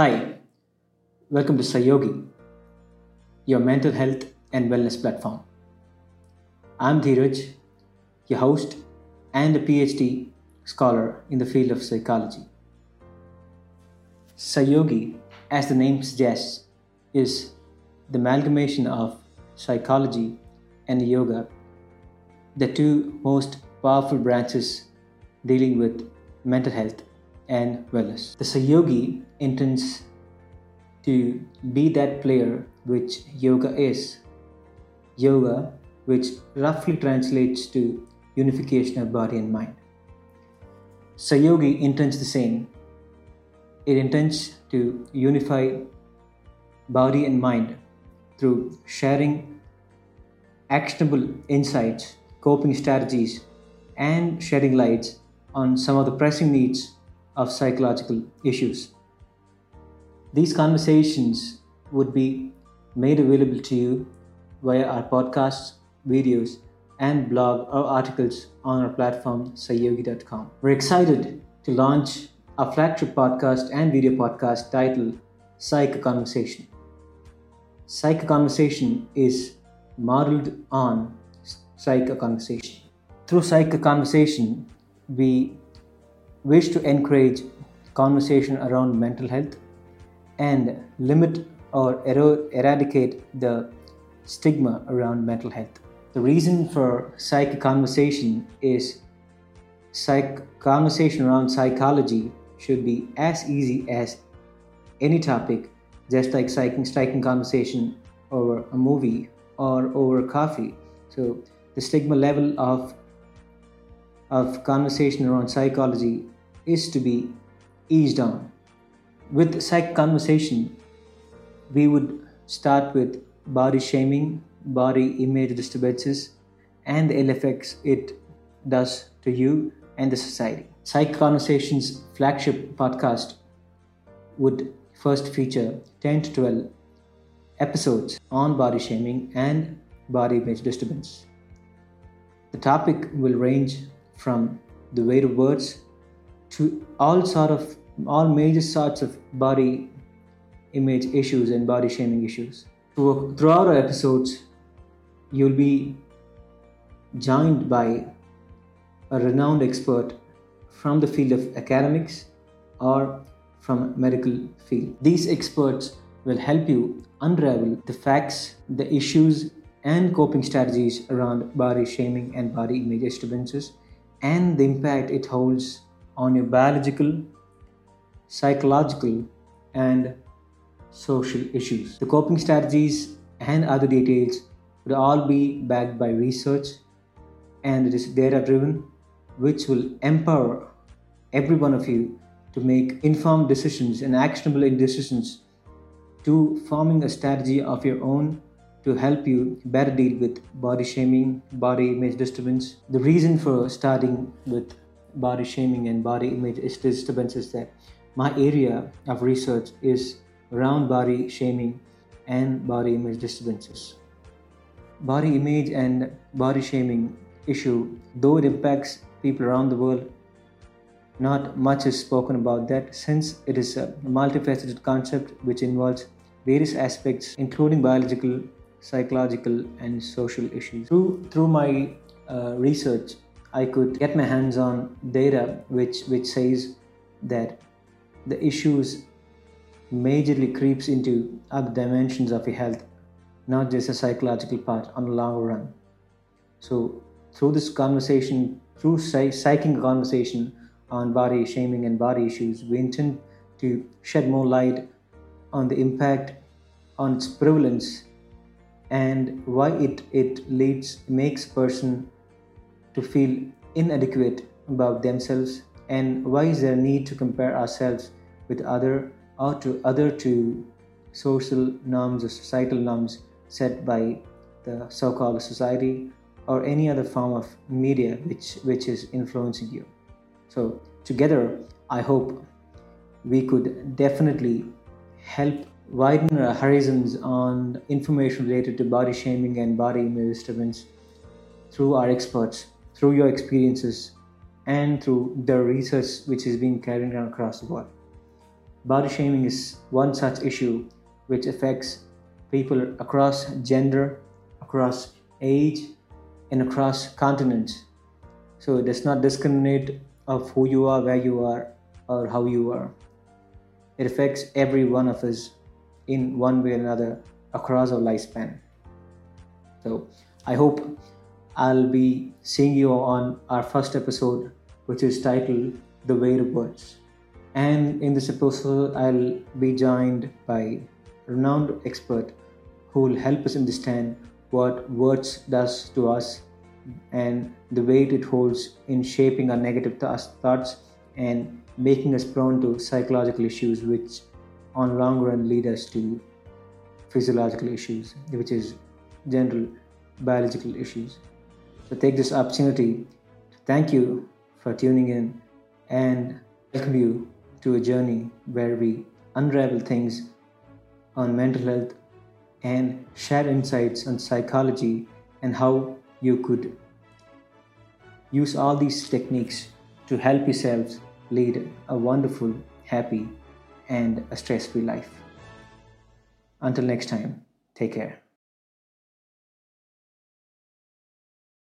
Hi, welcome to Psyogy, your mental health and wellness platform. I'm Dheeraj, your host and a PhD scholar in the field of psychology. Psyogy, as the name suggests, is the amalgamation of psychology and yoga, the two most powerful branches dealing with mental health and wellness. The Psyogy intends to be that player which yoga is. Yoga, which roughly translates to unification of body and mind. Psyogy intends the same. It intends to unify body and mind through sharing actionable insights, coping strategies, and shedding lights on some of the pressing needs of psychological issues. These conversations would be made available to you via our podcasts, videos, and blog or articles on our platform, psyogy.com. We're excited to launch a flagship podcast and video podcast titled Psych Conversation. Psych Conversation is modeled on Psych Conversation. Through Psych Conversation, we wish to encourage conversation around mental health and limit or eradicate the stigma around mental health. The reason for psych conversation is psych conversation around psychology should be as easy as any topic, just like striking, striking conversation over a movie or over coffee. So the stigma level of of conversation around psychology is to be eased on. With psych conversation, we would start with body shaming, body image disturbances, and the ill effects it does to you and the society. Psych Conversations flagship podcast would first feature 10 to 12 episodes on body shaming and body image disturbance. The topic will range from the weight of words to all sort of all major sorts of body image issues and body shaming issues. Throughout our episodes, you'll be joined by a renowned expert from the field of academics or from medical field. These experts will help you unravel the facts, the issues, and coping strategies around body shaming and body image disturbances and the impact it holds on your biological, psychological, and social issues. The coping strategies and other details would all be backed by research and it is data driven, which will empower every one of you to make informed decisions and actionable decisions to forming a strategy of your own to help you better deal with body shaming, body image disturbance. The reason for starting with body shaming and body image disturbances is that my area of research is around body shaming and body image disturbances. Body image and body shaming issue, though it impacts people around the world, not much is spoken about that since it is a multifaceted concept which involves various aspects including biological psychological and social issues. Through through my uh, research, I could get my hands on data which which says that the issues majorly creeps into other dimensions of your health, not just a psychological part on the long run. So through this conversation, through psyching conversation on body shaming and body issues, we intend to shed more light on the impact on its prevalence and why it, it leads makes person to feel inadequate about themselves and why is there a need to compare ourselves with other or to other to social norms or societal norms set by the so-called society or any other form of media which which is influencing you. So together i hope we could definitely help widen our horizons on information related to body shaming and body image disturbance through our experts, through your experiences, and through the research which is being carried on across the world. body shaming is one such issue which affects people across gender, across age, and across continents. So it does not discriminate of who you are, where you are, or how you are. It affects every one of us in one way or another across our lifespan. So I hope I'll be seeing you on our first episode, which is titled The Way of Words. And in this episode, I'll be joined by renowned expert who will help us understand what words does to us and the weight it holds in shaping our negative th- thoughts and making us prone to psychological issues which on long run lead us to physiological issues which is general biological issues so take this opportunity to thank you for tuning in and welcome you to a journey where we unravel things on mental health and share insights on psychology and how you could use all these techniques to help yourselves lead a wonderful, happy, and a stress free life. Until next time, take care.